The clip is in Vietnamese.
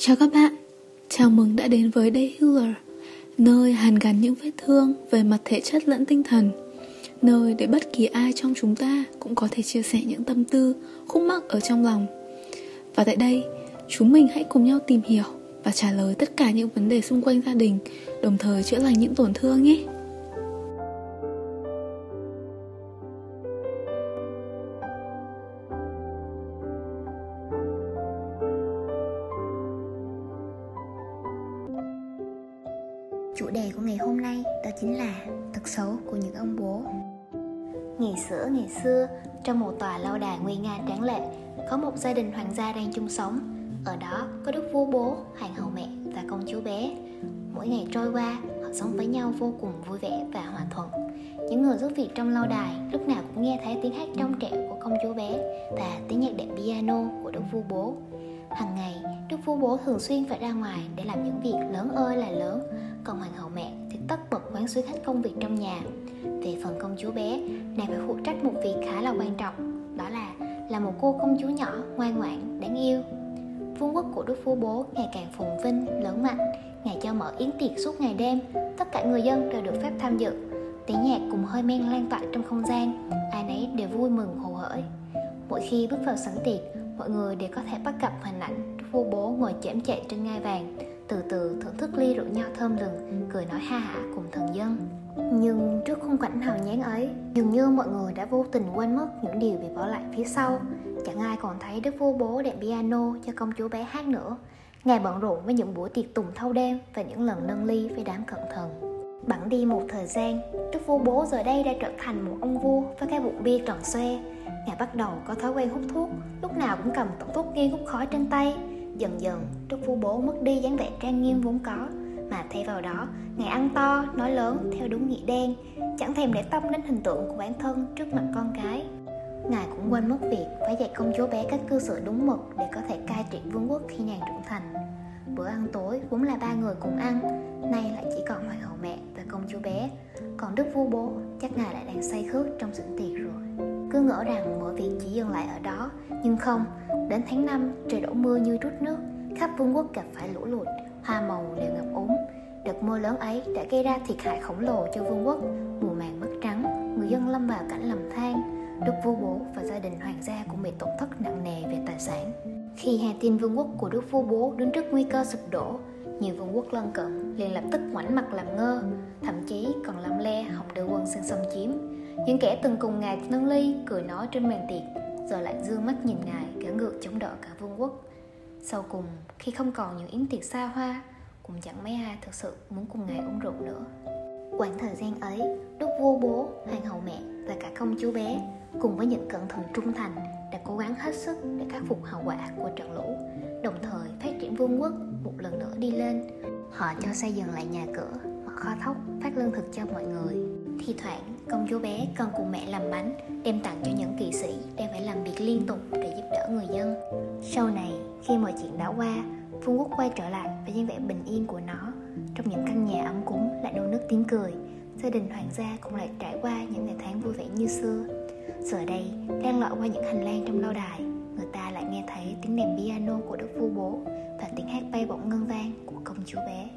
Chào các bạn, chào mừng đã đến với Day Healer Nơi hàn gắn những vết thương về mặt thể chất lẫn tinh thần. Nơi để bất kỳ ai trong chúng ta cũng có thể chia sẻ những tâm tư, khúc mắc ở trong lòng. Và tại đây, chúng mình hãy cùng nhau tìm hiểu và trả lời tất cả những vấn đề xung quanh gia đình Đồng thời chữa lành những tổn thương nhé. Chủ đề của ngày hôm nay đó chính là thật xấu của những ông bố. Ngày xưa ngày xưa, trong một tòa lâu đài nguy nga tráng lệ, có một gia đình hoàng gia đang chung sống. Ở đó có đức vua bố, hoàng hậu mẹ và công chúa bé. Mỗi ngày trôi qua, họ sống với nhau vô cùng vui vẻ và hòa thuận. Những người giúp việc trong lâu đài lúc nào cũng nghe thấy tiếng hát trong trẻo của công chúa bé và tiếng nhạc đệm piano của đức vua bố. Hằng ngày, đức vua bố thường xuyên phải ra ngoài để làm những việc lớn ơi là lớn, còn hoàng hậu mẹ thì tất bật quán xuyến hết công việc trong nhà. Về phần công chúa bé, nàng phải phụ trách một việc khá là quan trọng, đó là là một cô công chúa nhỏ ngoan ngoãn, đáng yêu. Vương quốc của đức vua bố ngày càng phồn vinh, lớn mạnh, ngài cho mở yến tiệc suốt ngày đêm, tất cả người dân đều được phép tham dự. Tiếng nhạc cùng hơi men lan tỏa trong không gian, ai nấy đều vui mừng hồ hởi. Mỗi khi bước vào sảnh tiệc, mọi người đều có thể bắt gặp hình ảnh đức vua bố ngồi chễm chệ trên ngai vàng, từ từ thưởng thức ly rượu nho thơm lừng, cười nói ha hả cùng thần dân. Nhưng trước khung cảnh hào nhoáng ấy, dường như mọi người đã vô tình quên mất những điều bị bỏ lại phía sau. Chẳng ai còn thấy đức vua bố đệm piano cho công chúa bé hát nữa. ngày bận rộn với những buổi tiệc tùng thâu đêm và những lần nâng ly với đám cận thần. Bẵng đi một thời gian, đức vua bố giờ đây đã trở thành một ông vua với cái bụng bia tròn xoe. Ngài bắt đầu có thói quen hút thuốc, lúc nào cũng cầm tẩu thuốc nghi hút khói trên tay. Dần dần, đức vua bố mất đi dáng vẻ trang nghiêm vốn có, mà thay vào đó, ngài ăn to, nói lớn theo đúng nghĩa đen, chẳng thèm để tâm đến hình tượng của bản thân trước mặt con cái. Ngài cũng quên mất việc phải dạy công chúa bé cách cư xử đúng mực để có thể cai trị vương quốc khi nàng trưởng thành. Bữa ăn tối vốn là ba người cùng ăn, nay lại chỉ còn hoàng hậu mẹ và công chúa bé. Còn đức vua bố chắc ngài lại đang say khướt trong sự tiệc rồi. Cứ ngỡ rằng mọi việc chỉ dừng lại ở đó, nhưng không. Đến tháng 5, trời đổ mưa như trút nước, khắp vương quốc gặp phải lũ lụt, hoa màu đều ngập úng. Đợt mưa lớn ấy đã gây ra thiệt hại khổng lồ cho vương quốc, mùa màng mất trắng, người dân lâm vào cảnh lầm than. Đức vua bố và gia đình hoàng gia cũng bị tổn thất nặng nề về tài sản. Khi hà tin vương quốc của đức vua bố đứng trước nguy cơ sụp đổ, nhiều vương quốc lân cận liền lập tức ngoảnh mặt làm ngơ, thậm chí còn làm le hòng đưa quân sang xâm chiếm. Những kẻ từng cùng ngài nâng ly cười nói trên bàn tiệc, giờ lại dương mắt nhìn ngài cả ngược chống đỡ cả vương quốc. Sau cùng, khi không còn những yến tiệc xa hoa, cũng chẳng mấy ai thực sự muốn cùng ngài uống rượu nữa. Quãng thời gian ấy, đức vua bố, hoàng hậu mẹ và cả công chúa bé cùng với những cận thần trung thành đã cố gắng hết sức để khắc phục hậu quả của trận lũ, đồng thời phát triển vương quốc một lần nữa đi lên. Họ cho xây dựng lại nhà cửa, thóc, phát lương thực cho mọi người. Thi thoảng, công chúa bé còn cùng mẹ làm bánh, đem tặng cho những kỵ sĩ đang phải làm việc liên tục để giúp đỡ người dân. Sau này, khi mọi chuyện đã qua, vương quốc quay trở lại với dáng vẻ bình yên của nó. Trong những căn nhà ấm cúng lại đôi nước tiếng cười, gia đình hoàng gia cũng lại trải qua những ngày tháng vui vẻ như xưa. Giờ đây, đang lội qua những hành lang trong lâu đài, người ta lại nghe thấy tiếng đàn piano của đức vua bố và tiếng hát bay bổng ngân vang của công chúa bé.